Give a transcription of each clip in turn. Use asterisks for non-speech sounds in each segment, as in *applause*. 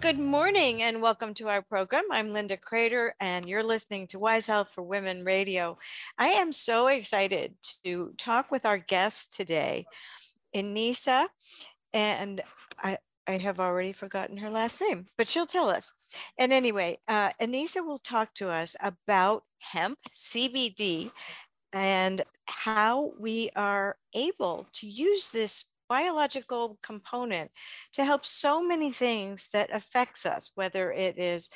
Good morning and welcome to our program. I'm Linda Crater and you're listening to Wise Health for Women Radio. I am so excited to talk with our guest today, Enisa, and I, I have already forgotten her last name, but she'll tell us. And anyway, uh, will talk to us about hemp, CBD, and how we are able to use this biological component to help so many things that affects us, whether it is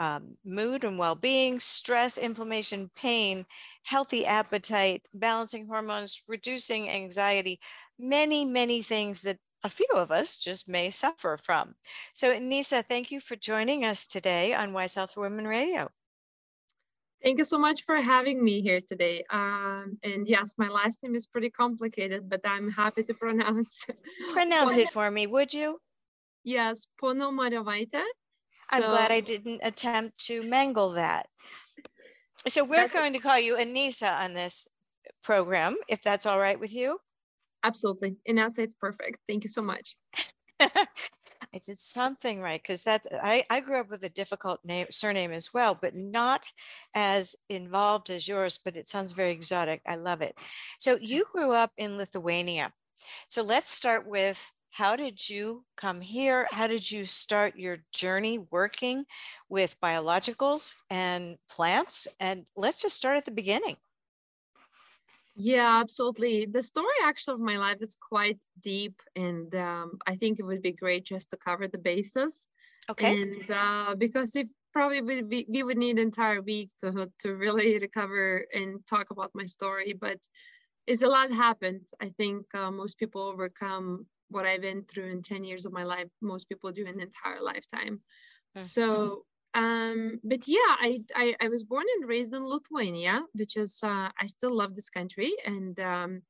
um, mood and well-being, stress, inflammation, pain, healthy appetite, balancing hormones, reducing anxiety, many, many things that a few of us just may suffer from. So Nisa, thank you for joining us today on Wise Health Women Radio. Thank you so much for having me here today. Um, and yes, my last name is pretty complicated, but I'm happy to pronounce. *laughs* Pronounce it for me, would you? Yes, Ponomarevaite. So, I'm glad I didn't attempt to mangle that. So we're going to call you Anisa on this program, if that's all right with you. Absolutely. Inasa, it's perfect. Thank you so much. *laughs* I did something right because that's I, I grew up with a difficult name surname as well, but not as involved as yours, but it sounds very exotic. I love it. So you grew up in Lithuania. So let's start with how did you come here? How did you start your journey working with biologicals and plants? And let's just start at the beginning. Yeah, absolutely. The story actually of my life is quite deep, and um, I think it would be great just to cover the bases. Okay. And uh, because if probably we, we would need an entire week to to really recover and talk about my story, but it's a lot happened. I think uh, most people overcome what I've been through in 10 years of my life. Most people do an entire lifetime. Mm-hmm. So um, but yeah, I, I, I was born and raised in Lithuania, which is uh, I still love this country, and um,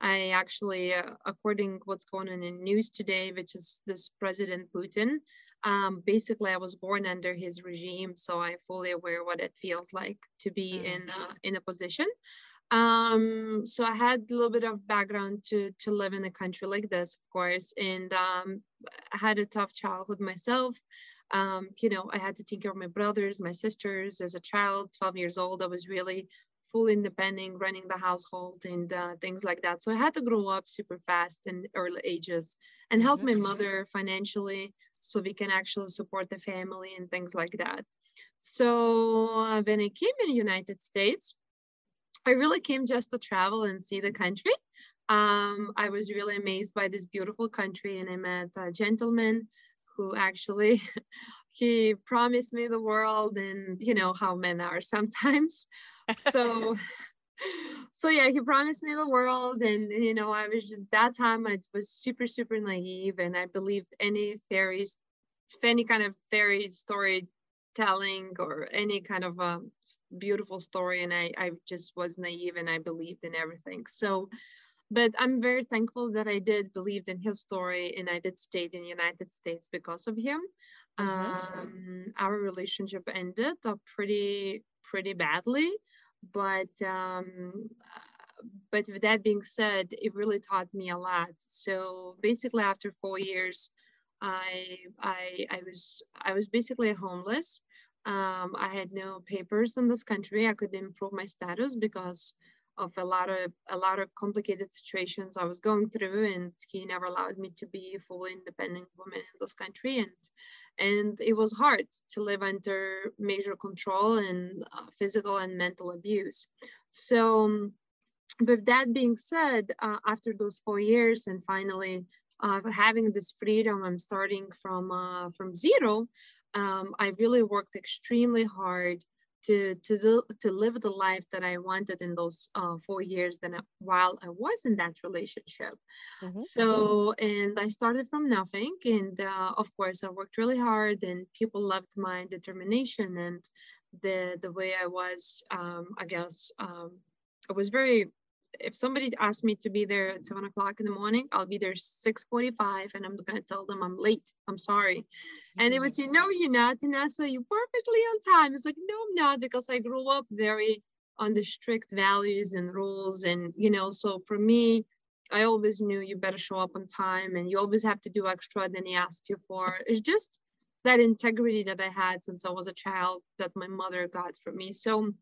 I actually, uh, according what's going on in news today, which is this President Putin, um, basically I was born under his regime, so I'm fully aware what it feels like to be mm. in uh, in a position. Um, so I had a little bit of background to to live in a country like this, of course, and um, I had a tough childhood myself um, you know, I had to take care of my brothers, my sisters. As a child, 12 years old, I was really full independent, running the household and uh, things like that. So I had to grow up super fast in early ages and help my mm-hmm. mother financially so we can actually support the family and things like that. So uh, when I came in the United States, I really came just to travel and see the country. Um, I was really amazed by this beautiful country and I met a gentleman who actually *laughs* he promised me the world and you know how men are sometimes. So *laughs* so yeah he promised me the world and you know i was just that time i was super super naive and i believed any fairies any kind of fairy story telling or any kind of a um, beautiful story and I, I just was naive and i believed in everything. So but I'm very thankful that I did believed in his story and I did stay in the United States because of him. Mm-hmm. Um, our relationship ended uh, pretty pretty badly, but um, but with that being said, it really taught me a lot. So basically, after four years, I I I was I was basically homeless. Um, I had no papers in this country. I couldn't improve my status because of a lot of a lot of complicated situations I was going through, and he never allowed me to be a fully independent woman in this country, and and it was hard to live under major control and uh, physical and mental abuse. So, um, with that being said, uh, after those four years, and finally uh, having this freedom, I'm starting from uh, from zero. Um, I really worked extremely hard to to do, to live the life that I wanted in those uh, four years that I, while I was in that relationship. Mm-hmm. So and I started from nothing, and uh, of course I worked really hard, and people loved my determination and the the way I was. Um, I guess um, I was very. If somebody asked me to be there at seven o'clock in the morning, I'll be there six forty-five, and I'm gonna tell them I'm late. I'm sorry, and it was mm-hmm. you know you're not, Vanessa. You're perfectly on time. It's like no, I'm not because I grew up very on the strict values and rules, and you know, so for me, I always knew you better show up on time, and you always have to do extra than he asked you for. It's just that integrity that I had since I was a child that my mother got from me. So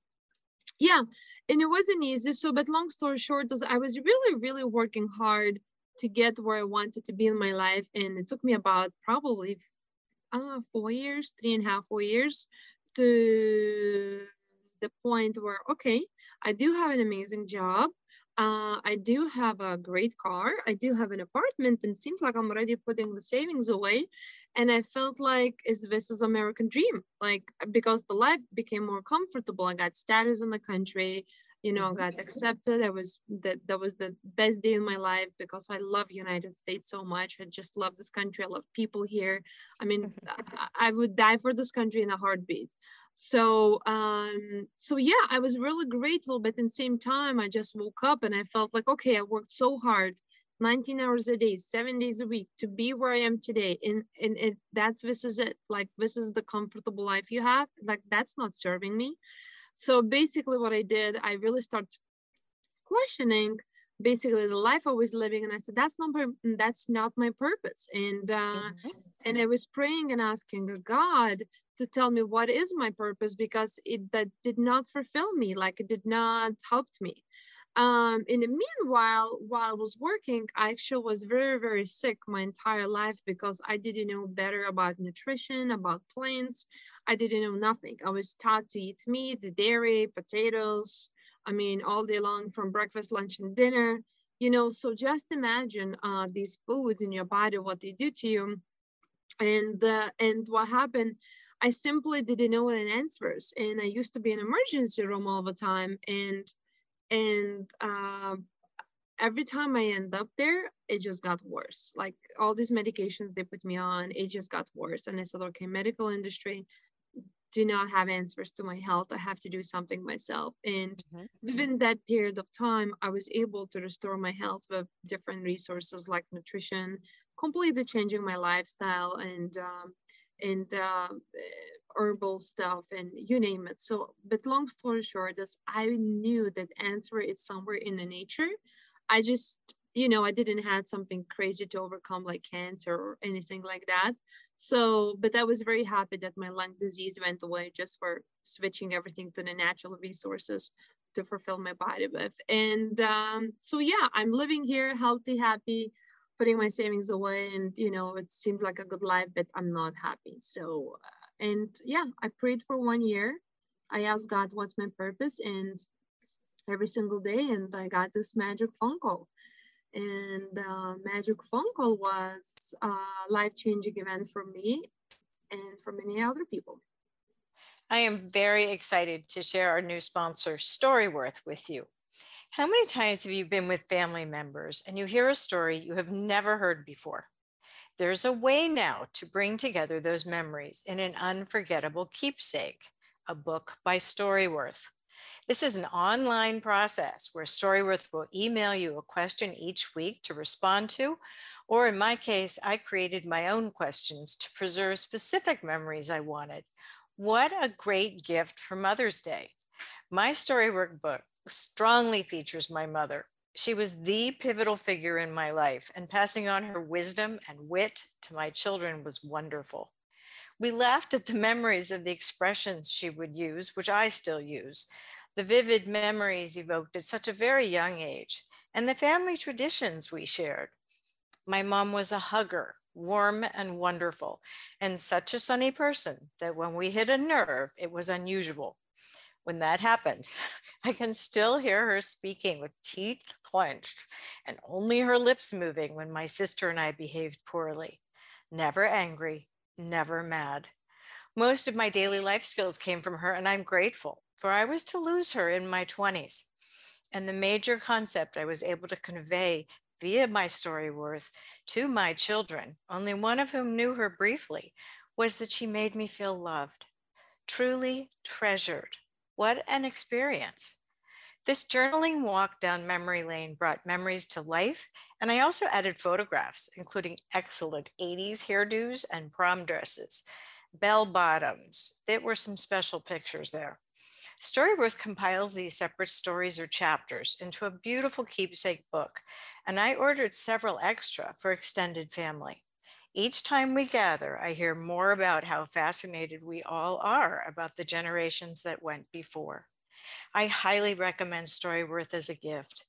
yeah, and it wasn't easy. So, but long story short, was I was really, really working hard to get where I wanted to be in my life. And it took me about probably uh, four years, three and a half, four years to the point where, okay, I do have an amazing job. Uh, I do have a great car. I do have an apartment, and seems like I'm already putting the savings away. And i felt like is this is american dream like because the life became more comfortable. I got status in the country you know got mm-hmm. accepted. I was that that was the best day in my life because i love united states so much. I just love this country. I love people here. I mean i would die for this country in a heartbeat so um so yeah i was really grateful but in the same time i just woke up and i felt like okay i worked so hard 19 hours a day, seven days a week to be where I am today. And, and it, that's, this is it. Like, this is the comfortable life you have. Like, that's not serving me. So basically what I did, I really started questioning basically the life I was living. And I said, that's not, that's not my purpose. And, uh, mm-hmm. and I was praying and asking God to tell me what is my purpose because it, that did not fulfill me. Like it did not help me. Um, in the meanwhile, while I was working, I actually was very, very sick my entire life because I didn't know better about nutrition, about plants. I didn't know nothing. I was taught to eat meat, dairy, potatoes. I mean, all day long from breakfast, lunch, and dinner. You know, so just imagine uh, these foods in your body, what they do to you, and uh, and what happened. I simply didn't know what an answers, and I used to be in emergency room all the time, and and um, every time I end up there, it just got worse. Like all these medications they put me on, it just got worse. And I said, okay, medical industry do not have answers to my health. I have to do something myself. And mm-hmm. within that period of time, I was able to restore my health with different resources like nutrition, completely changing my lifestyle and um, and uh, herbal stuff and you name it. So, but long story short is I knew that answer is somewhere in the nature. I just, you know, I didn't have something crazy to overcome like cancer or anything like that. So, but I was very happy that my lung disease went away just for switching everything to the natural resources to fulfill my body with. And um, so, yeah, I'm living here healthy, happy, putting my savings away and you know it seems like a good life but i'm not happy so uh, and yeah i prayed for one year i asked god what's my purpose and every single day and i got this magic phone call and uh, magic phone call was a life-changing event for me and for many other people i am very excited to share our new sponsor storyworth with you how many times have you been with family members and you hear a story you have never heard before? There's a way now to bring together those memories in an unforgettable keepsake, a book by Storyworth. This is an online process where Storyworth will email you a question each week to respond to, or in my case, I created my own questions to preserve specific memories I wanted. What a great gift for Mother's Day. My Storyworth book strongly features my mother. She was the pivotal figure in my life, and passing on her wisdom and wit to my children was wonderful. We laughed at the memories of the expressions she would use, which I still use, the vivid memories evoked at such a very young age, and the family traditions we shared. My mom was a hugger, warm and wonderful, and such a sunny person that when we hit a nerve, it was unusual when that happened, *laughs* I can still hear her speaking with teeth clenched and only her lips moving when my sister and I behaved poorly. Never angry, never mad. Most of my daily life skills came from her, and I'm grateful, for I was to lose her in my 20s. And the major concept I was able to convey via my Storyworth to my children, only one of whom knew her briefly, was that she made me feel loved truly treasured. What an experience. This journaling walk down memory lane brought memories to life, and I also added photographs, including excellent 80s hairdos and prom dresses, bell bottoms. There were some special pictures there. Storyworth compiles these separate stories or chapters into a beautiful keepsake book, and I ordered several extra for extended family. Each time we gather, I hear more about how fascinated we all are about the generations that went before. I highly recommend Storyworth as a gift.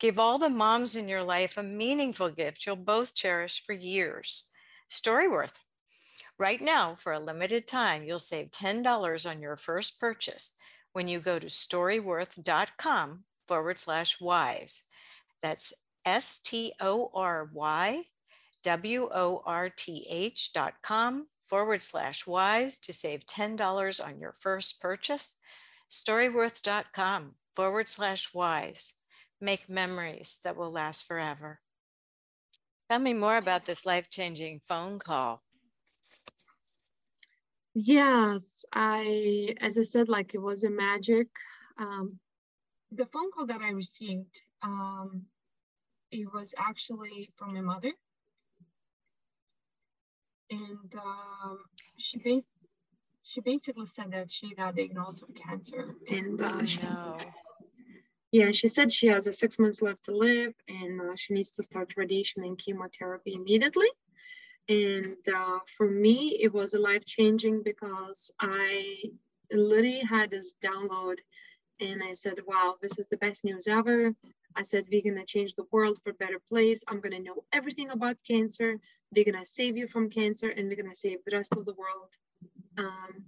Give all the moms in your life a meaningful gift you'll both cherish for years. Storyworth. Right now, for a limited time, you'll save $10 on your first purchase when you go to storyworth.com forward slash wise. That's S T O R Y W O R T H dot com forward slash wise to save $10 on your first purchase. Storyworth.com forward slash wise. Make memories that will last forever. Tell me more about this life changing phone call. Yes, I, as I said, like it was a magic. Um, the phone call that I received, um, it was actually from my mother. And um, she, bas- she basically said that she got diagnosed with cancer. And uh, oh, she, no. yeah, she said she has a six months left to live and uh, she needs to start radiation and chemotherapy immediately. And uh, for me it was a life changing because i literally had this download and i said wow this is the best news ever. I said we're going to change the world for a better place. I'm going to know everything about cancer. We're going to save you from cancer and we're going to save the rest of the world um,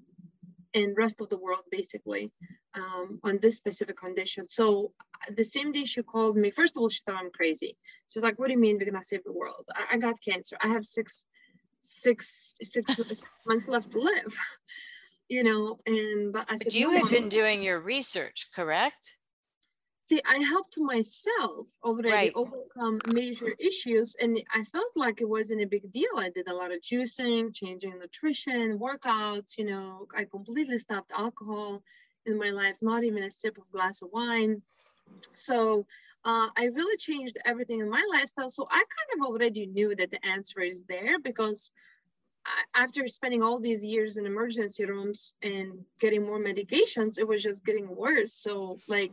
and rest of the world basically um, on this specific condition. So the same day she called me, first of all, she thought I'm crazy. She's like, what do you mean we're gonna save the world? I, I got cancer. I have six, six, six, *laughs* six months left to live, *laughs* you know? And I said, but you no, had been doing your research, correct? See i helped myself already right. overcome major issues and i felt like it wasn't a big deal. I did a lot of juicing changing nutrition workouts you know i completely stopped alcohol in my life not even a sip of glass of wine. So uh, i really changed everything in my lifestyle. So i kind of already knew that the answer is there because I, after spending all these years in emergency rooms and getting more medications it was just getting worse. So like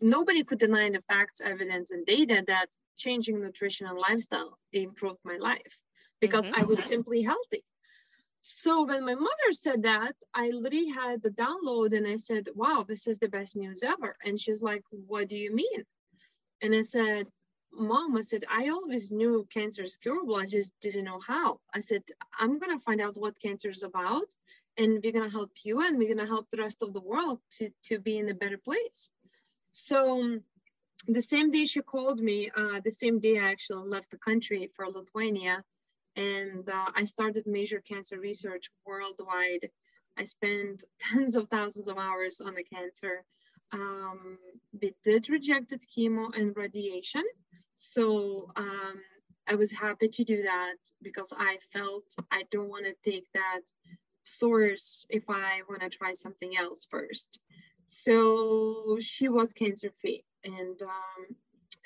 nobody could deny the facts, evidence, and data that changing nutrition and lifestyle improved my life because mm-hmm. I was simply healthy. So when my mother said that, I literally had the download and I said, wow, this is the best news ever. And she's like, what do you mean? And I said, mom, I said, I always knew cancer is curable. I just didn't know how. I said, I'm going to find out what cancer is about and we're going to help you and we're going to help the rest of the world to, to be in a better place. So the same day she called me, uh, the same day I actually left the country for Lithuania, and uh, I started major cancer research worldwide. I spent *laughs* tens of thousands of hours on the cancer. Um, we did rejected chemo and radiation. So um, I was happy to do that because I felt I don't want to take that source if I want to try something else first. So she was cancer free. And um,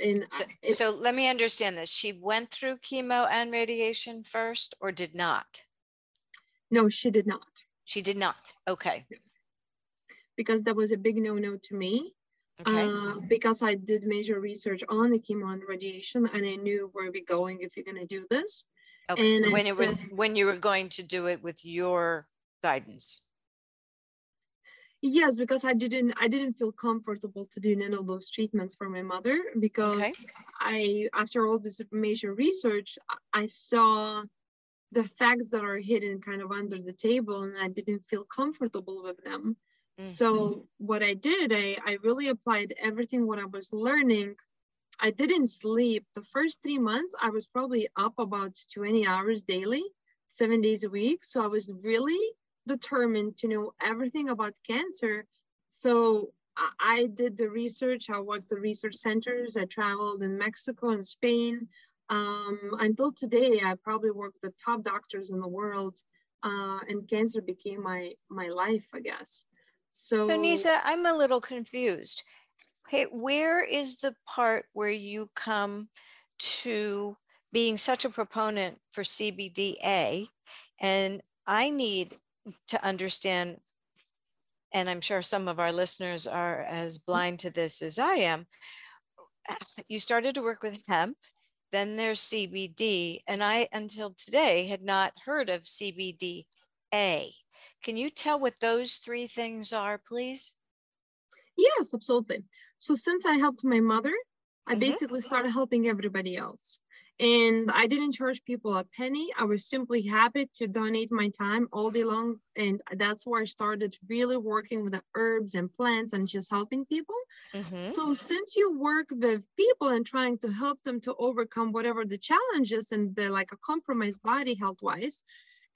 and so, so, let me understand this. She went through chemo and radiation first or did not? No, she did not. She did not. Okay. Because that was a big no-no to me. Okay. Uh, because I did major research on the chemo and radiation and I knew where we're going if you're gonna do this. Okay. And when I it said, was when you were going to do it with your guidance. Yes, because I didn't I didn't feel comfortable to do none of those treatments for my mother because okay. I after all this major research I saw the facts that are hidden kind of under the table and I didn't feel comfortable with them. Mm-hmm. So what I did, I, I really applied everything what I was learning. I didn't sleep. The first three months, I was probably up about 20 hours daily, seven days a week. So I was really determined to know everything about cancer. So I did the research. I worked the research centers. I traveled in Mexico and Spain. Um, until today, I probably work with the top doctors in the world uh, and cancer became my my life, I guess. So, so Nisa, I'm a little confused. Hey, where is the part where you come to being such a proponent for CBDA? And I need to understand, and I'm sure some of our listeners are as blind to this as I am. You started to work with hemp, then there's CBD, and I, until today, had not heard of CBDA. Can you tell what those three things are, please? Yes, absolutely. So since I helped my mother, I mm-hmm. basically started helping everybody else. And I didn't charge people a penny. I was simply happy to donate my time all day long. And that's where I started really working with the herbs and plants and just helping people. Mm-hmm. So, since you work with people and trying to help them to overcome whatever the challenges and the like a compromised body health wise,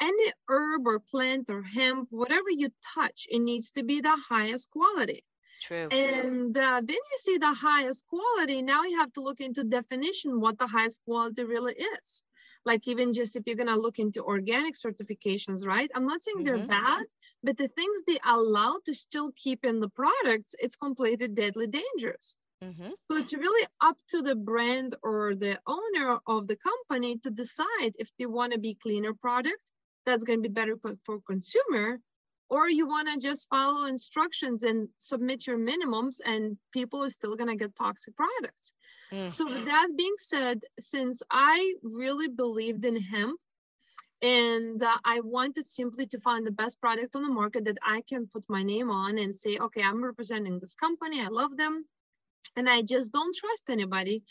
any herb or plant or hemp, whatever you touch, it needs to be the highest quality. True. And uh, then you see the highest quality. Now you have to look into definition what the highest quality really is. Like even just if you're gonna look into organic certifications, right? I'm not saying mm-hmm. they're bad, but the things they allow to still keep in the products, it's completely deadly dangerous. Mm-hmm. So it's really up to the brand or the owner of the company to decide if they want to be cleaner product that's going to be better for consumer or you want to just follow instructions and submit your minimums and people are still going to get toxic products mm. so with that being said since i really believed in hemp and uh, i wanted simply to find the best product on the market that i can put my name on and say okay i'm representing this company i love them and i just don't trust anybody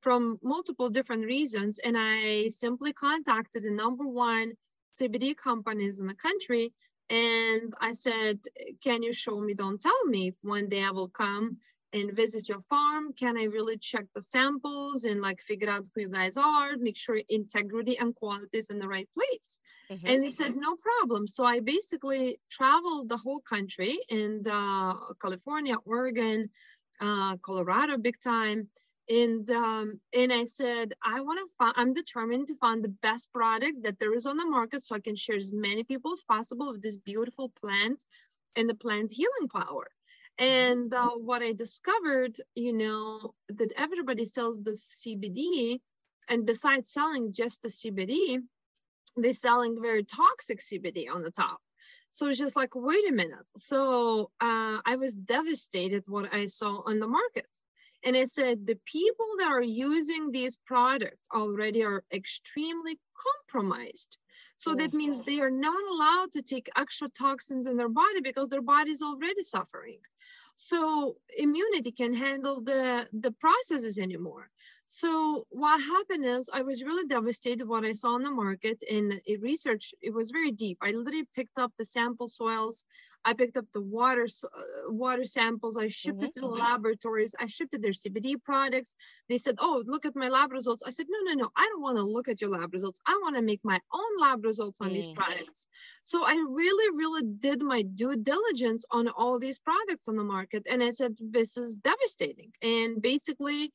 from multiple different reasons and i simply contacted the number one cbd companies in the country and I said, can you show me, don't tell me if one day I will come and visit your farm? Can I really check the samples and like figure out who you guys are, make sure integrity and quality is in the right place? Mm-hmm. And he said, no problem. So I basically traveled the whole country in uh, California, Oregon, uh, Colorado, big time and um, and I said I want to find I'm determined to find the best product that there is on the market so I can share as many people as possible with this beautiful plant and the plant's healing power. And uh, what I discovered, you know, that everybody sells the CBD, and besides selling just the CBD, they're selling very toxic CBD on the top. So it's just like, wait a minute. So uh, I was devastated what I saw on the market and I said, the people that are using these products already are extremely compromised. So that means they are not allowed to take extra toxins in their body because their body is already suffering. So immunity can handle the, the processes anymore. So what happened is I was really devastated what I saw in the market and research, it was very deep. I literally picked up the sample soils I picked up the water uh, water samples. I shipped mm-hmm. it to the laboratories. I shipped it their CBD products. They said, "Oh, look at my lab results." I said, "No, no, no. I don't want to look at your lab results. I want to make my own lab results on mm. these products." So I really, really did my due diligence on all these products on the market, and I said, "This is devastating." And basically,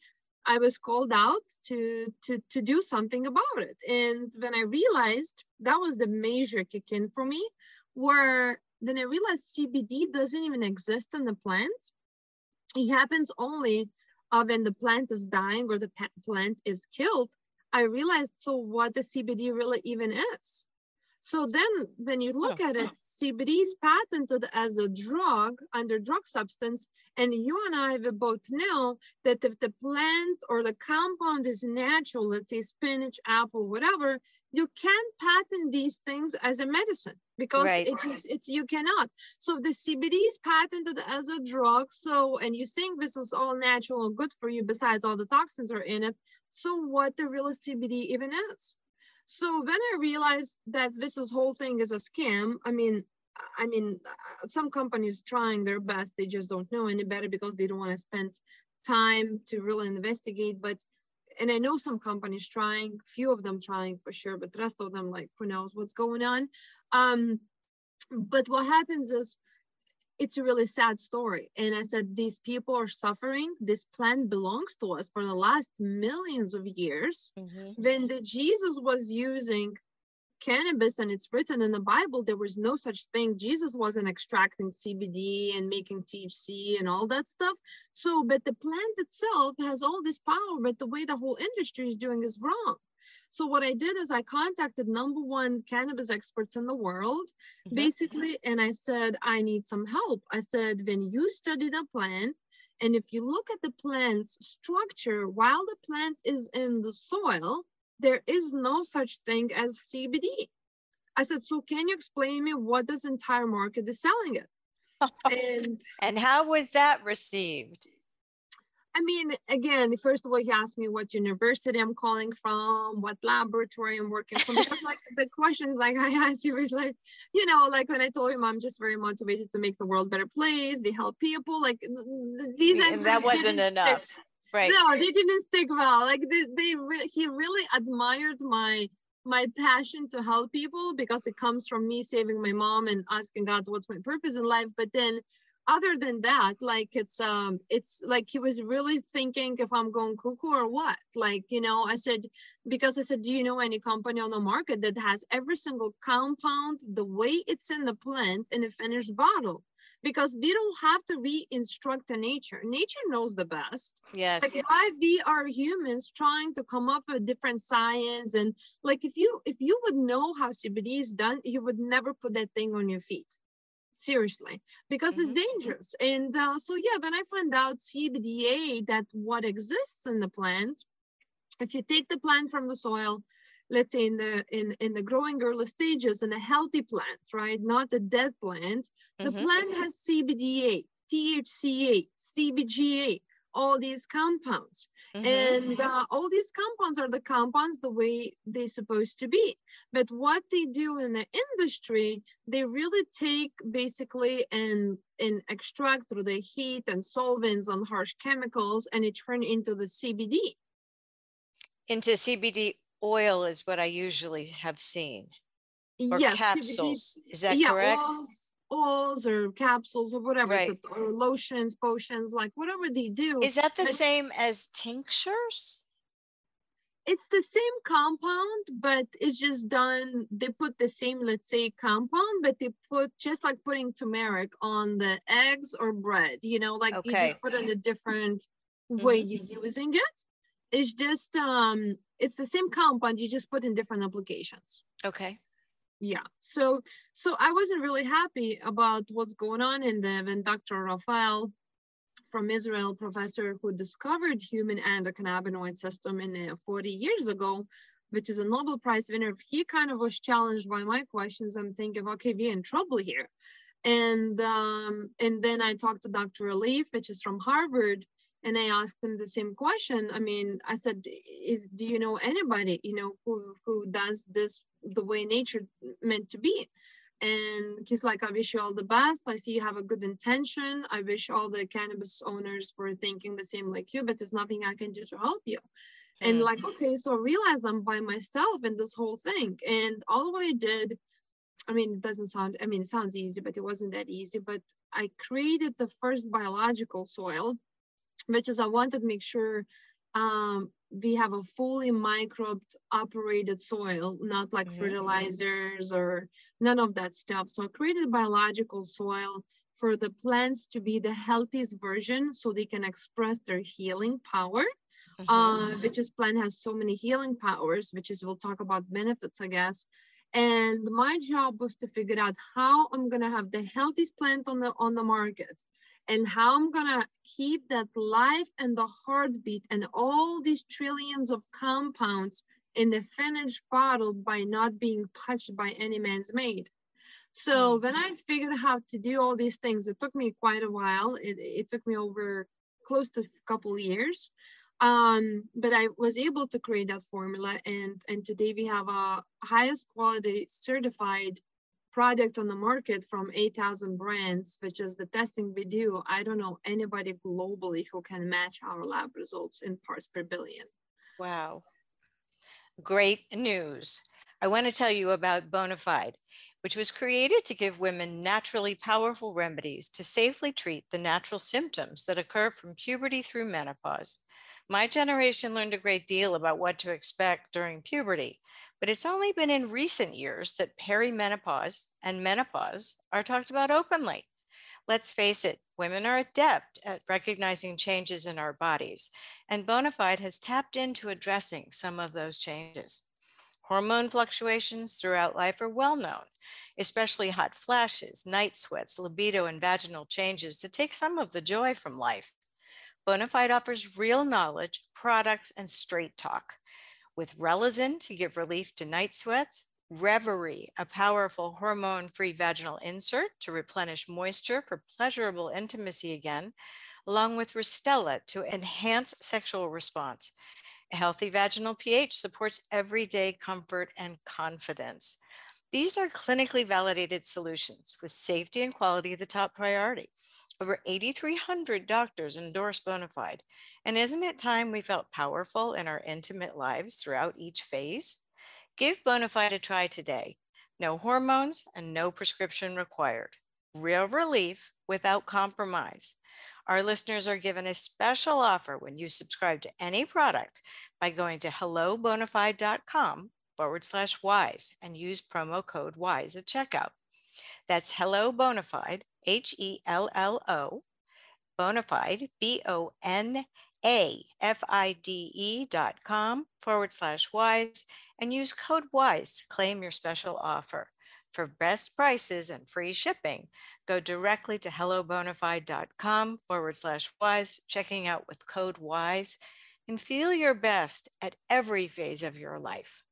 I was called out to to to do something about it. And when I realized that was the major kick in for me, where then I realized CBD doesn't even exist in the plant. It happens only uh, when the plant is dying or the plant is killed. I realized so what the CBD really even is. So then when you look at it, CBD is patented as a drug under drug substance. And you and I have both know that if the plant or the compound is natural, let's say spinach, apple, whatever, you can't patent these things as a medicine because right. it's just, it's you cannot. So the CBD is patented as a drug. So and you think this is all natural and good for you, besides all the toxins are in it. So what the real CBD even is? So when I realized that this is whole thing is a scam, I mean, I mean, some companies trying their best, they just don't know any better because they don't want to spend time to really investigate. But and I know some companies trying, few of them trying for sure, but the rest of them like who knows what's going on. Um, but what happens is it's a really sad story. And I said, these people are suffering. This plant belongs to us for the last millions of years. Mm-hmm. When the Jesus was using cannabis and it's written in the Bible, there was no such thing. Jesus wasn't extracting CBD and making THC and all that stuff. So, but the plant itself has all this power, but the way the whole industry is doing is wrong. So what I did is I contacted number one cannabis experts in the world, mm-hmm. basically, and I said, I need some help. I said, when you study the plant, and if you look at the plant's structure while the plant is in the soil, there is no such thing as CBD. I said, so can you explain me what this entire market is selling it? *laughs* and and how was that received? I mean, again, first of all, he asked me what university I'm calling from, what laboratory I'm working from. Because like the questions like *laughs* I asked you was like, you know, like when I told him I'm just very motivated to make the world better place, we help people. Like these answers that wasn't enough. Stick. Right. No, they didn't stick well. Like they, they re- he really admired my my passion to help people because it comes from me saving my mom and asking God what's my purpose in life. But then other than that like it's um it's like he was really thinking if i'm going cuckoo or what like you know i said because i said do you know any company on the market that has every single compound the way it's in the plant in a finished bottle because we don't have to re-instruct the nature. Nature knows the best. Yes. Like why we are humans trying to come up with different science and like if you if you would know how cbd is done you would never put that thing on your feet. Seriously. Because mm-hmm. it's dangerous. And uh, so yeah when i find out cbda that what exists in the plant if you take the plant from the soil let's say in the in in the growing early stages in a healthy plant right? Not a dead plant. Mm-hmm. the plant has cbda thca cbga all these compounds. Mm-hmm. and uh, all these compounds are the compounds the way they're supposed to be. But what they do in the industry they really take basically and and extract through the heat and solvents and harsh chemicals and it turn into the cbd into cbd oil is what i usually have seen or yes, capsules is that yeah, correct oils, oils or capsules or whatever, right. or lotions, potions, like whatever they do. Is that the same as tinctures? It's the same compound, but it's just done. They put the same, let's say, compound, but they put just like putting turmeric on the eggs or bread. You know, like okay. you just put in a different way mm-hmm. you're using it. It's just um, it's the same compound. You just put in different applications. Okay yeah so so i wasn't really happy about what's going on in the when dr rafael from israel professor who discovered human endocannabinoid system in uh, 40 years ago which is a nobel prize winner he kind of was challenged by my questions i'm thinking okay we're in trouble here and um, and then i talked to dr alif which is from harvard and I asked them the same question. I mean, I said, "Is do you know anybody you know who who does this the way nature meant to be?" And he's like, "I wish you all the best. I see you have a good intention. I wish all the cannabis owners were thinking the same like you, but there's nothing I can do to help you." And like, mm. okay, so I realized I'm by myself in this whole thing, and all what I did. I mean, it doesn't sound, I mean, it sounds easy, but it wasn't that easy. But I created the first biological soil which is I wanted to make sure um, we have a fully microbed operated soil, not like mm-hmm. fertilizers or none of that stuff. So I created biological soil for the plants to be the healthiest version so they can express their healing power. Mm-hmm. Uh, which is plant has so many healing powers, which is we'll talk about benefits, I guess. And my job was to figure out how I'm gonna have the healthiest plant on the on the market and how I'm gonna keep that life and the heartbeat and all these trillions of compounds in the finished bottle by not being touched by any man's made. So mm. when I figured out how to do all these things, it took me quite a while. It, it took me over close to a couple years. Um, but I was able to create that formula and, and today we have a highest quality certified product on the market from 8,000 brands, which is the testing we do, I don't know anybody globally who can match our lab results in parts per billion. Wow. Great news. I want to tell you about Bonafide, which was created to give women naturally powerful remedies to safely treat the natural symptoms that occur from puberty through menopause. My generation learned a great deal about what to expect during puberty, But it's only been in recent years that perimenopause and menopause are talked about openly. Let's face it, women are adept at recognizing changes in our bodies, and Bonafide has tapped into addressing some of those changes. Hormone fluctuations throughout life are well known, especially hot flashes, night sweats, libido, and vaginal changes that take some of the joy from life. Bonafide offers real knowledge, products, and straight talk. With Relizen to give relief to night sweats, Revaree, a powerful hormone free vaginal insert to replenish moisture for pleasurable intimacy again, along with Ristela to enhance sexual response. A healthy vaginal pH supports everyday comfort and confidence. These are clinically validated solutions with safety and quality the top priority. Over 8,300 doctors endorse Bonafide. And isn't it time we felt powerful in our intimate lives throughout each phase? Give Bonafide a try today. No hormones and no prescription required. Real relief without compromise. Our listeners are given a special offer when you subscribe to any product by going to hellobonafide.com forward slash wise and use promo code wise at checkout. That's Hello Bonafide, H E L L O, Bonafide, B O N A F I D E dot com forward slash wise and use code WISE to claim your special offer. For best prices and free shipping, go directly to hellobonafide.com forward slash WISE, checking out with code WISE, and feel your best at every phase of your life.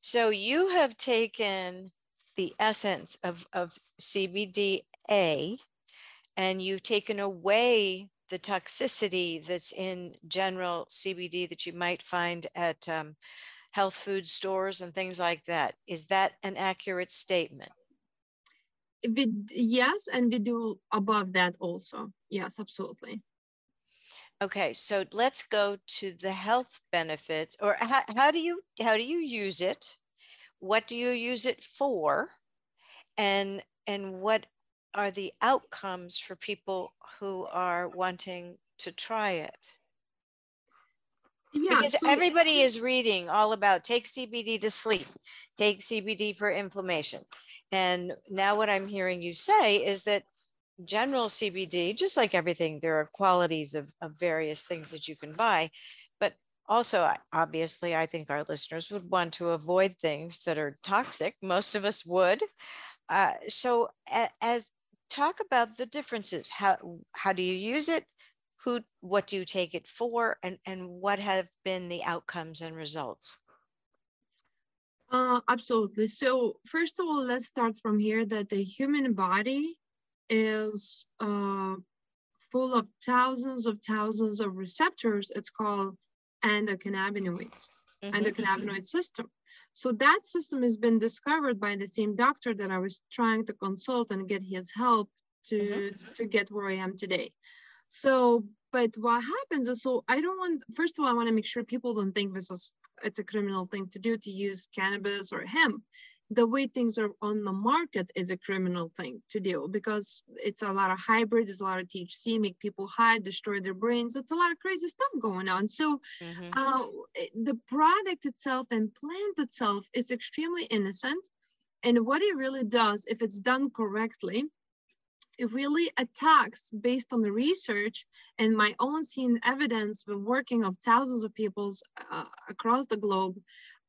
So you have taken the essence of, of CBDA and you've taken away the toxicity that's in general CBD that you might find at um, health food stores and things like that. Is that an accurate statement? We, yes, and we do above that also. Yes, absolutely. Okay, so let's go to the health benefits, or how, how do you how do you use it? What do you use it for? And and what are the outcomes for people who are wanting to try it? Yeah, because so everybody is reading all about take CBD to sleep, take CBD for inflammation. And now what I'm hearing you say is that general CBD, just like everything, there are qualities of, of various things that you can buy. Also, obviously, I think our listeners would want to avoid things that are toxic. Most of us would. Uh, so, as talk about the differences. How how do you use it? who what do you take it for and and what have been the outcomes and results uh, absolutely so first of all let's start from here that the human body is uh, full of thousands of thousands of receptors it's called endocannabinoids mm-hmm. endocannabinoid system so that system has been discovered by the same doctor that i was trying to consult and get his help to mm-hmm. to get where i am today so, but what happens is, so I don't want, first of all, I want to make sure people don't think this is, it's a criminal thing to do to use cannabis or hemp. The way things are on the market is a criminal thing to do because it's a lot of hybrids, it's a lot of THC, make people high, destroy their brains. It's a lot of crazy stuff going on. So mm-hmm. uh, the product itself and plant itself is extremely innocent. And what it really does, if it's done correctly, it really attacks based on the research and my own seen evidence with working of thousands of people uh, across the globe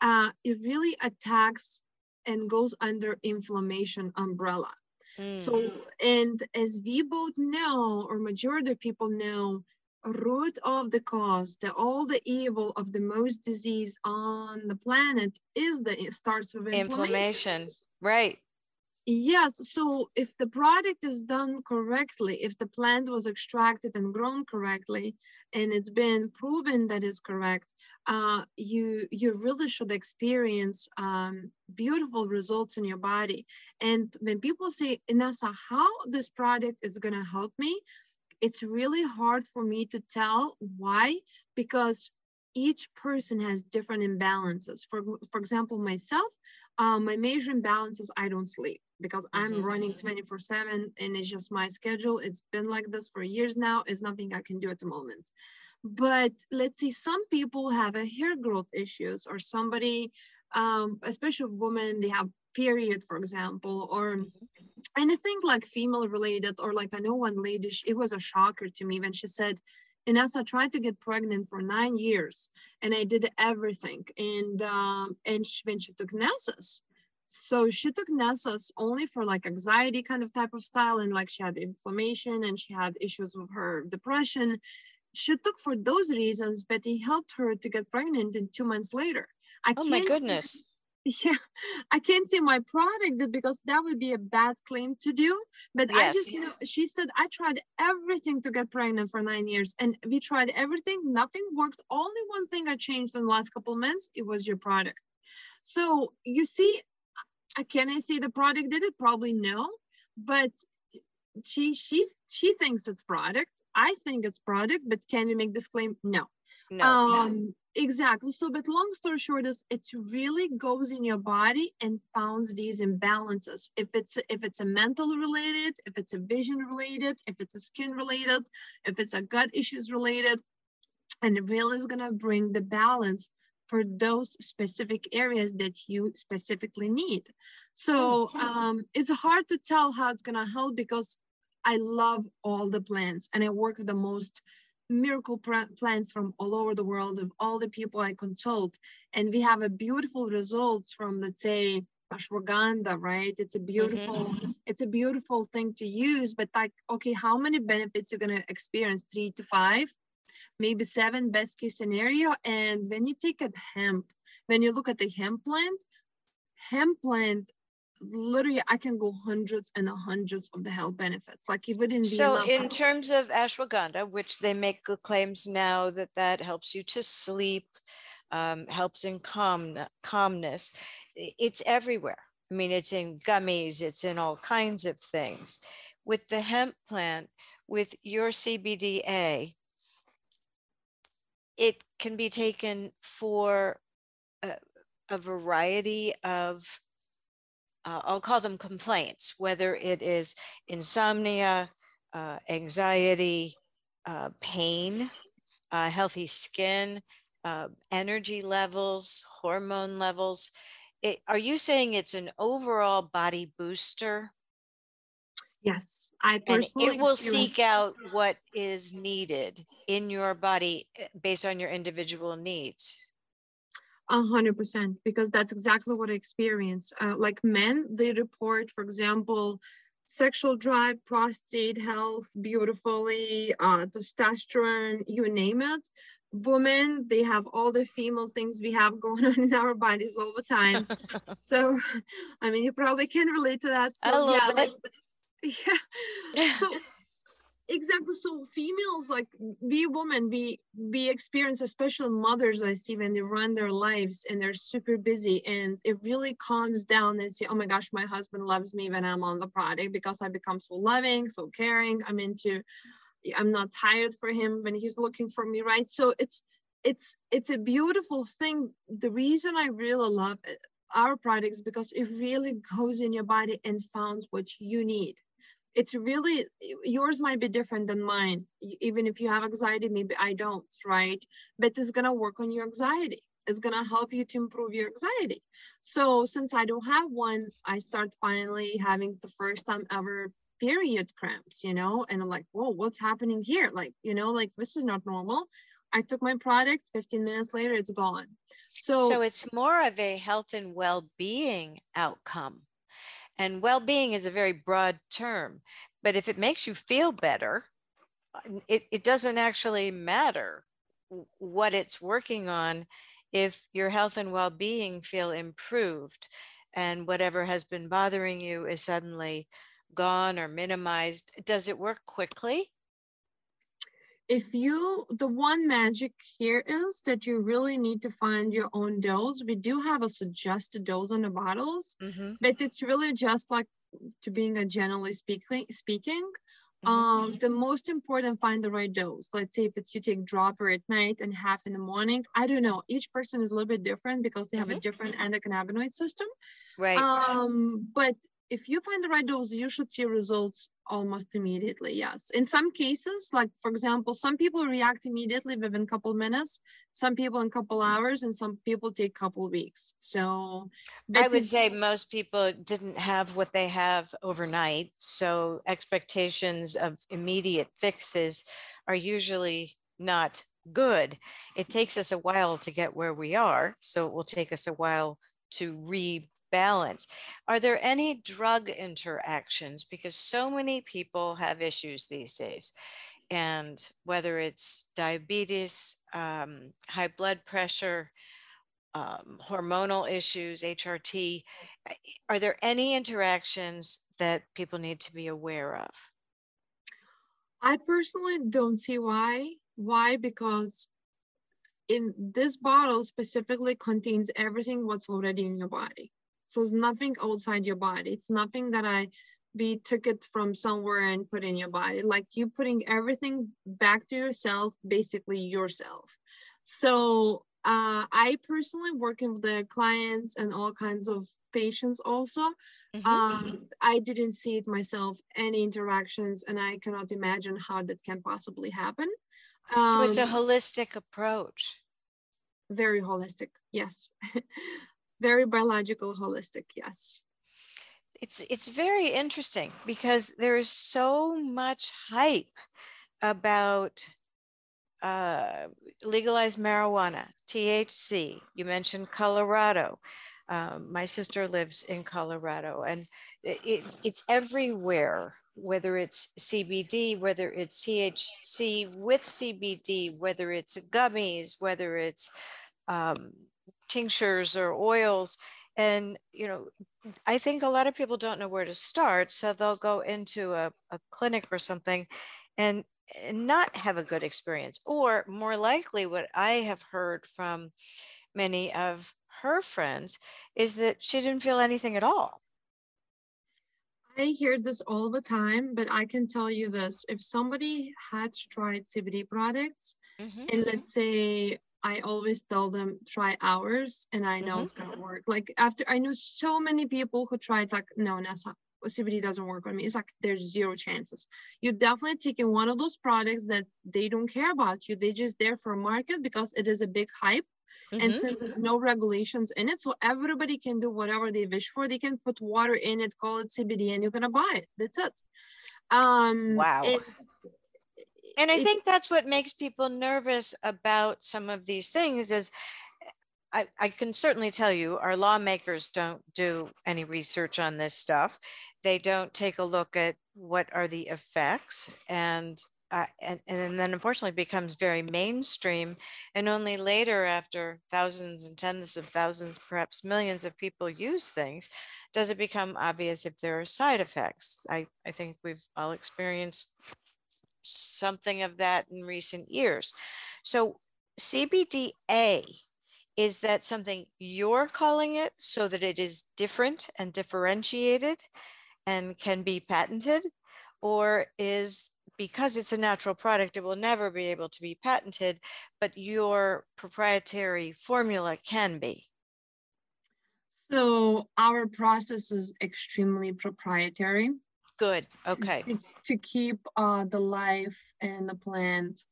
uh, it really attacks and goes under inflammation umbrella mm. so and as we both know or majority of people know root of the cause the all the evil of the most disease on the planet is that it starts with inflammation, inflammation. right Yes, so if the product is done correctly, if the plant was extracted and grown correctly, and it's been proven that is correct, uh, you you really should experience um, beautiful results in your body. And when people say, Inessa, how this product is gonna help me, it's really hard for me to tell why, because each person has different imbalances. For, for example, myself, um, my major imbalance is I don't sleep because I'm mm-hmm. running 24 7 and it's just my schedule. It's been like this for years now. It's nothing I can do at the moment. but let's say some people have a hair growth issues or somebody um, especially women they have period for example or mm-hmm. anything like female related or like i know one lady she, it was a shocker to me when she said Inessa I tried to get pregnant for nine years and I did everything. And um, and she, when she took Nesas, so she took Nesas only for like anxiety kind of type of style and like she had inflammation and she had issues with her depression she took for those reasons, but it helped her to get pregnant in two months later. I oh my goodness. *laughs* Yeah, I can't say my product did because that would be a bad claim to do. But yes, I just, you know, she said, I tried everything to get pregnant for nine years and we tried everything. Nothing worked. Only one thing I changed in the last couple months, it was your product. So you see, can I say the product did it? Probably no, but she she she thinks it's product I think it's product, but can we make this claim? No. No. Um, exactly. So, but long story short is it really goes in your body and finds these imbalances. If it's if it's a mental related, if it's a vision related, if it's a skin related, if it's a gut issues related, and it really is gonna bring the balance for those specific areas that you specifically need. So oh, um, it's hard to tell how it's gonna help because I love all the plants and I work with the most miracle plants from all over the world of all the people I consult. And we have a beautiful results from, let's say, ashwagandha, right? It's a beautiful, mm-hmm. it's a beautiful thing to use, but like, okay, how many benefits you're gonna experience? Three to five, maybe seven, best case scenario. And when you take a hemp, when you look at the hemp plant, hemp plant literally I can go hundreds and hundreds of the health benefits. Like if it didn't so in terms of ashwagandha, which they make the claims now that that helps you to sleep, um, helps in calm calmness. It's everywhere. I mean, it's in gummies. It's in all kinds of things. With the hemp plant, with your CBDA, it can be taken for a, a variety of uh, I'll call them complaints, whether it is insomnia, uh, anxiety, uh, pain, uh, healthy skin, uh, energy levels, hormone levels. It, are you saying it's an overall body booster? Yes, I personally. And it will seek out what is needed in your body eh, based on your individual needs. A hundred percent, because that's exactly what I experienced. Uh, like men, they report, for example, sexual drive, prostate health, beautifully, uh, testosterone, you name it. Women, they have all the female things we have *laughs* going on in our bodies all the time. *laughs* so, *laughs* I mean, you probably can relate to that. So, yeah, like, yeah. So exactly. So females like we women we we experience especially mothers i see when they run their lives and they're super busy and it really calms down and say oh my gosh my husband loves me when i'm on the product because i become so loving so caring. I'm into i'm not tired for him when he's looking for me right? So it's it's it's a beautiful thing. The reason i really love it, our products because it really goes in your body and finds what you need it's really yours might be different than mine even if you have anxiety maybe i don't right? But it's going to work on your anxiety. It's going to help you to improve your anxiety. So since i don't have one i start finally having the first time ever period cramps you know? And i'm like whoa what's happening here? Like you know like this is not normal. I took my product 15 minutes later it's gone. So so it's more of a health and well-being outcome and well being is a very broad term, but if it makes you feel better, it, it doesn't actually matter what it's working on if your health and well being feel improved and whatever has been bothering you is suddenly gone or minimized. Does it work quickly? If you the one magic here is that you really need to find your own dose we do have a suggested dose on the bottles mm-hmm. but it's really just like to being a generally speaking speaking mm-hmm. um the most important find the right dose let's say if it's you take dropper at night and half in the morning i don't know each person is a little bit different because they have mm-hmm. a different endocannabinoid system right um but if you find the right dose, you should see results almost immediately. Yes. In some cases, like for example, some people react immediately within a couple minutes, some people in a couple mm-hmm. hours, and some people take a couple weeks. So I would say most people didn't have what they have overnight. So expectations of immediate fixes are usually not good. It takes us a while to get where we are. So it will take us a while to re balance. Are there any drug interactions? Because so many people have issues these days. And whether it's diabetes, um, high blood pressure, um, hormonal issues, HRT, are there any interactions that people need to be aware of? I personally don't see why. Why? Because in this bottle specifically contains everything what's already in your body. So it's nothing outside your body. It's nothing that I we took it from somewhere and put in your body. Like you putting everything back to yourself, basically yourself. So uh, I personally working with the clients and all kinds of patients also. Mm-hmm. Um, I didn't see it myself, any interactions, and I cannot imagine how that can possibly happen. Um, so it's a um, holistic approach. Very holistic, yes. *laughs* very biological holistic yes. It's it's very interesting because there is so much hype about uh, legalized marijuana thc you mentioned colorado. Um, my sister lives in colorado and it, it, it's everywhere whether it's cbd whether it's thc with cbd whether it's gummies whether it's um, tinctures or oils and you know i think a lot of people don't know where to start so they'll go into a, a clinic or something and, and not have a good experience. Or more likely what i have heard from many of her friends is that she didn't feel anything at all. I hear this all the time, but I can tell you this. If somebody had tried CBD products, mm-hmm. and let's say I always tell them try ours and I know mm-hmm. it's gonna work. Like after I know so many people who tried like no Nessa CBD doesn't work on me. It's like there's zero chances. You're definitely taking one of those products that they don't care about you. They just there for market because it is a big hype. Mm-hmm. And since there's no regulations in it, so everybody can do whatever they wish for. They can put water in it, call it CBD, and you're gonna buy it. That's it. Um, wow. It, and i think that's what makes people nervous about some of these things is I, I, can certainly tell you our lawmakers don't do any research on this stuff. They don't take a look at what are the effects and uh, and, and then unfortunately becomes very mainstream. And only later after thousands and tens of thousands perhaps millions of people use things does it become obvious if there are side effects. I, I think we've all experienced something of that in recent years. So CBDA, is that something you're calling it so that it is different and differentiated and can be patented? Or is because it's a natural product, it will never be able to be patented, but your proprietary formula can be? So our process is extremely proprietary. Good. Okay. To keep uh, the life and the plant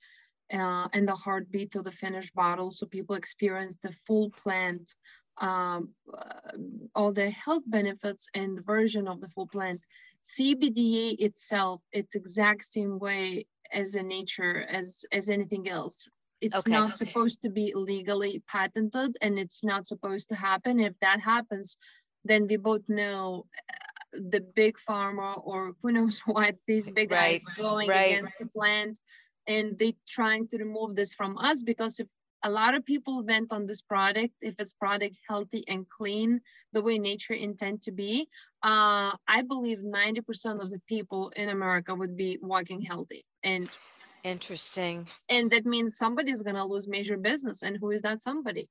uh, and the heartbeat of the finished bottle so people experience the full plant, um, uh, all the health benefits and the version of the full plant. CBDA itself, it's exact same way as in nature as as anything else. It's okay. not supposed to be legally patented and it's not supposed to happen. If that happens, then we both know the big pharma or who knows *laughs* what these big right. guys going right. against the plant and they trying to remove this from us because if a lot of people went on this product if it's product healthy and clean the way nature intend to be uh, i believe 90% of the people in america would be walking healthy and interesting and that means somebody's going to lose major business and who is that somebody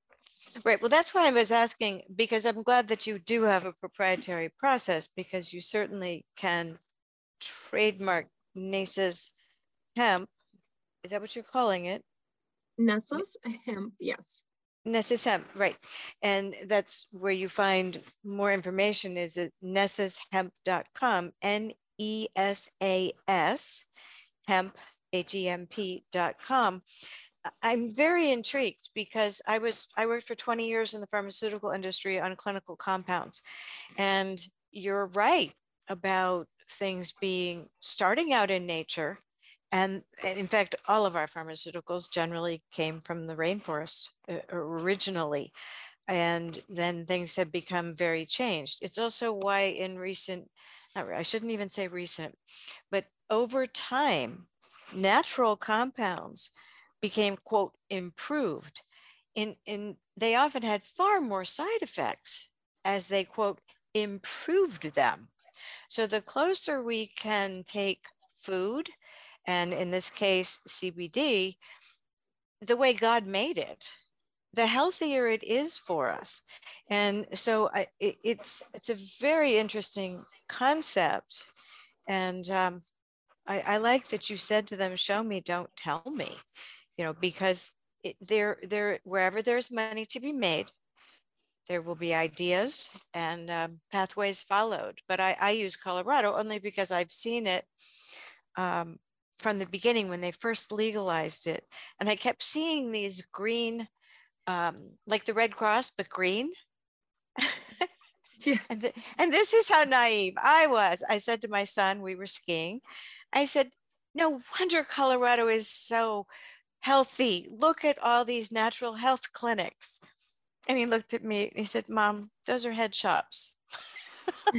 Right. Well, that's why I was asking because I'm glad that you do have a proprietary process because you certainly can trademark Nesa's hemp. Is that what you're calling it? Nesa's hemp, yes. Nesas Hemp, right. And that's where you find more information is at nesashemp.com, N E S A S, hemp, H E M P.com. I'm very intrigued because I was I worked for 20 years in the pharmaceutical industry on clinical compounds. And you're right about things being starting out in nature and, in fact, all of our pharmaceuticals generally came from the rainforest uh, originally. And then things have become very changed. It's also why in recent, I shouldn't even say recent, but over time, natural compounds became, quote, improved. In, in, they often had far more side effects as they, quote, improved them. So the closer we can take food and in this case, CBD, the way God made it, the healthier it is for us. And so I, it, it's it's a very interesting concept, and um, I, I, like that you said to them, "Show me, don't tell me," you know, because it, there there wherever there's money to be made, there will be ideas and um, pathways followed. But I, I use Colorado only because I've seen it um, from the beginning when they first legalized it. And I kept seeing these green, um, like the Red Cross, but green. yeah. and, and this is how naive I was. I said to my son, we were skiing, I said, no wonder Colorado is so healthy. Look at all these natural health clinics. And he looked at me, he said, Mom, those are head shops. *laughs*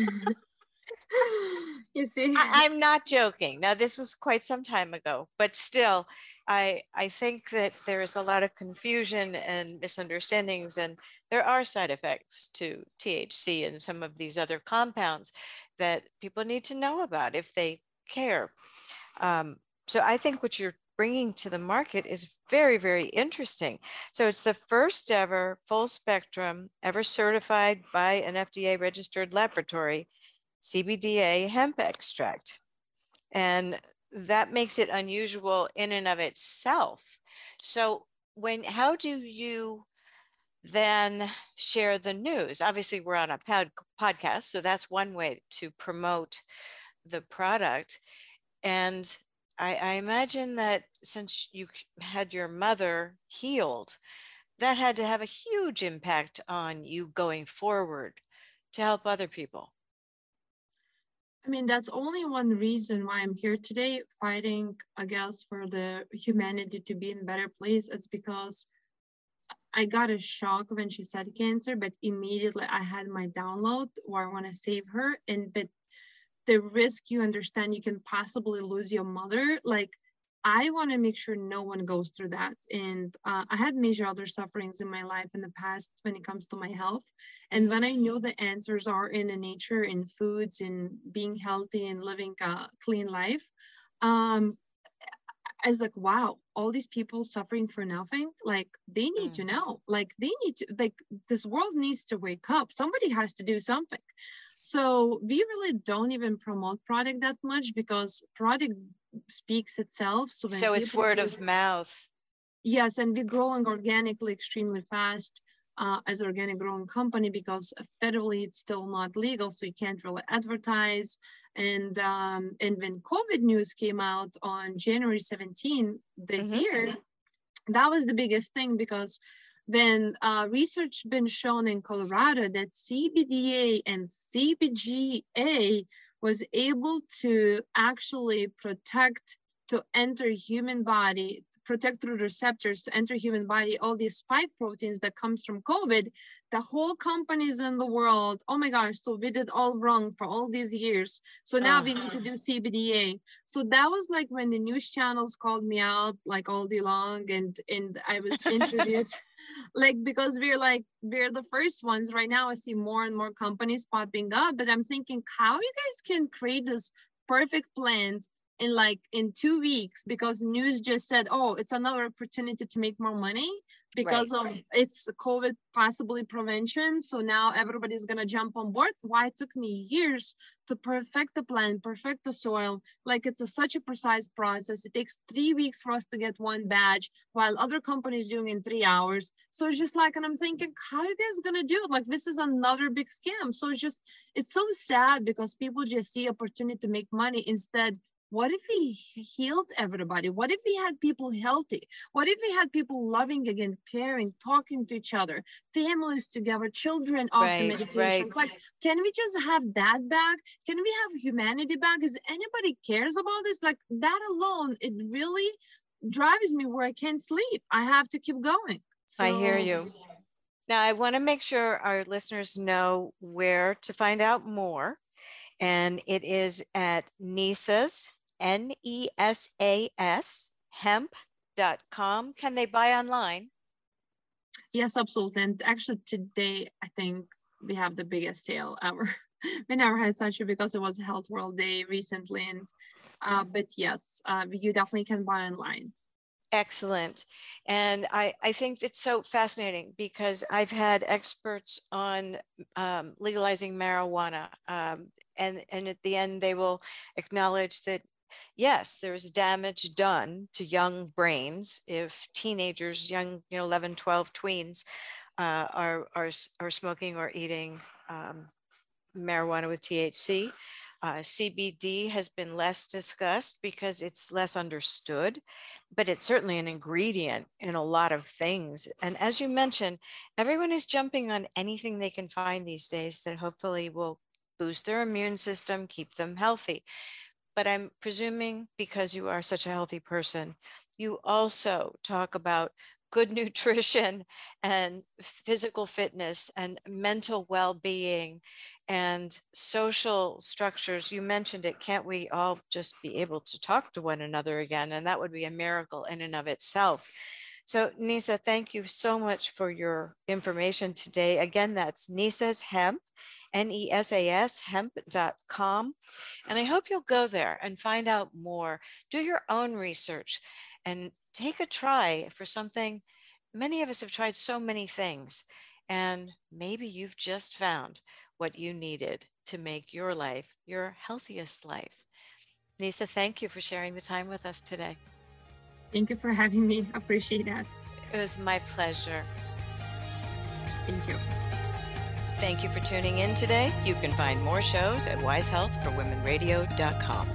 you see I, am not joking now this was quite some time ago but still i i think that there is a lot of confusion and misunderstandings and there are side effects to thc and some of these other compounds that people need to know about if they care um, so i think what you're bringing to the market is very very interesting so it's the first ever full spectrum ever certified by an fda registered laboratory CBDA hemp extract. And that makes it unusual in and of itself. So when how do you then share the news? Obviously, we're on a pod, podcast, so that's one way to promote the product. And I, I imagine that since you had your mother healed, that had to have a huge impact on you going forward to help other people. I mean, that's only one reason why I'm here today fighting, guess, for the humanity to be in better place. It's because I got a shock when she said cancer, but immediately I had my download where I want to save her. And but the risk you understand you can possibly lose your mother, like I want to make sure no one goes through that. And uh, I had major other sufferings in my life in the past when it comes to my health. And when I know the answers are in the nature, in foods, in being healthy and living a clean life, um, I was like, wow, all these people suffering for nothing, like they need mm. to know, like they need to, like this world needs to wake up. Somebody has to do something. So we really don't even promote product that much because product speaks itself. So, so it's word of mouth. Yes, and we're growing organically extremely fast uh, as organic growing company because federally it's still not legal, so you can't really advertise. And um, and when COVID news came out on January 17 this mm-hmm. year, that was the biggest thing because when uh, research been shown in Colorado that CBDA and CBGA was able to actually protect to enter human body protect through receptors to enter human body all these spike proteins that comes from covid. The whole companies in the world oh my gosh so we did all wrong for all these years. So now uh. we need to do cbda so that was like when the news channels called me out like all day long and and i was *laughs* interviewed like because we're like we're the first ones. Right now i see more and more companies popping up but i'm thinking how you guys can create this perfect plans in like in two weeks? Because news just said oh it's another opportunity to make more money because right. of it's COVID possibly prevention. So now everybody's gonna jump on board. Why it took me years to perfect the plant, perfect the soil. Like it's a, such a precise process. It takes three weeks for us to get one badge, while other companies doing in three hours. So it's just like, and I'm thinking, how are you guys gonna do it? Like this is another big scam. So it's just, it's so sad because people just see opportunity to make money instead what if we healed everybody? What if we had people healthy? What if we had people loving again, caring, talking to each other, families together, children off right, the medications? Right. Like, can we just have that back? Can we have humanity back? Is anybody cares about this? Like that alone, it really drives me where I can't sleep. I have to keep going. So, I hear you. Now, I want to make sure our listeners know where to find out more. And it is at Nesas, N E S A S, hemp.com. Can they buy online? Yes, absolutely. And actually, today, I think we have the biggest sale ever. *laughs* we never had such a because it was Health World Day recently. And uh, but yes, uh, you definitely can buy online. Excellent. And I, I think it's so fascinating because I've had experts on um, legalizing marijuana. Um, and, and at the end, they will acknowledge that yes, there is damage done to young brains if teenagers, young, you know, 11, 12 tweens uh, are, are, are smoking or eating um, marijuana with THC. Uh, CBD has been less discussed because it's less understood, but it's certainly an ingredient in a lot of things. And as you mentioned, everyone is jumping on anything they can find these days that hopefully will boost their immune system, keep them healthy but I'm presuming because you are such a healthy person, you also talk about good *laughs* nutrition and physical fitness and mental well-being and social structures. You mentioned it. Can't we all just be able to talk to one another again? And that would be a miracle in and of itself so nisa thank you so much for your information today again that's nisa's hemp N-E-S-A-S, hemp.com. And I hope you'll go there and find out more. Do your own research and take a try for something. Many of us have tried so many things, and maybe you've just found what you needed to make your life your healthiest life. Nisa, thank you for sharing the time with us today. Thank you for having me. *laughs* Appreciate that. It was my pleasure. Thank you. Thank you for tuning in today. You can find more shows at wisehealthforwomenradio.com.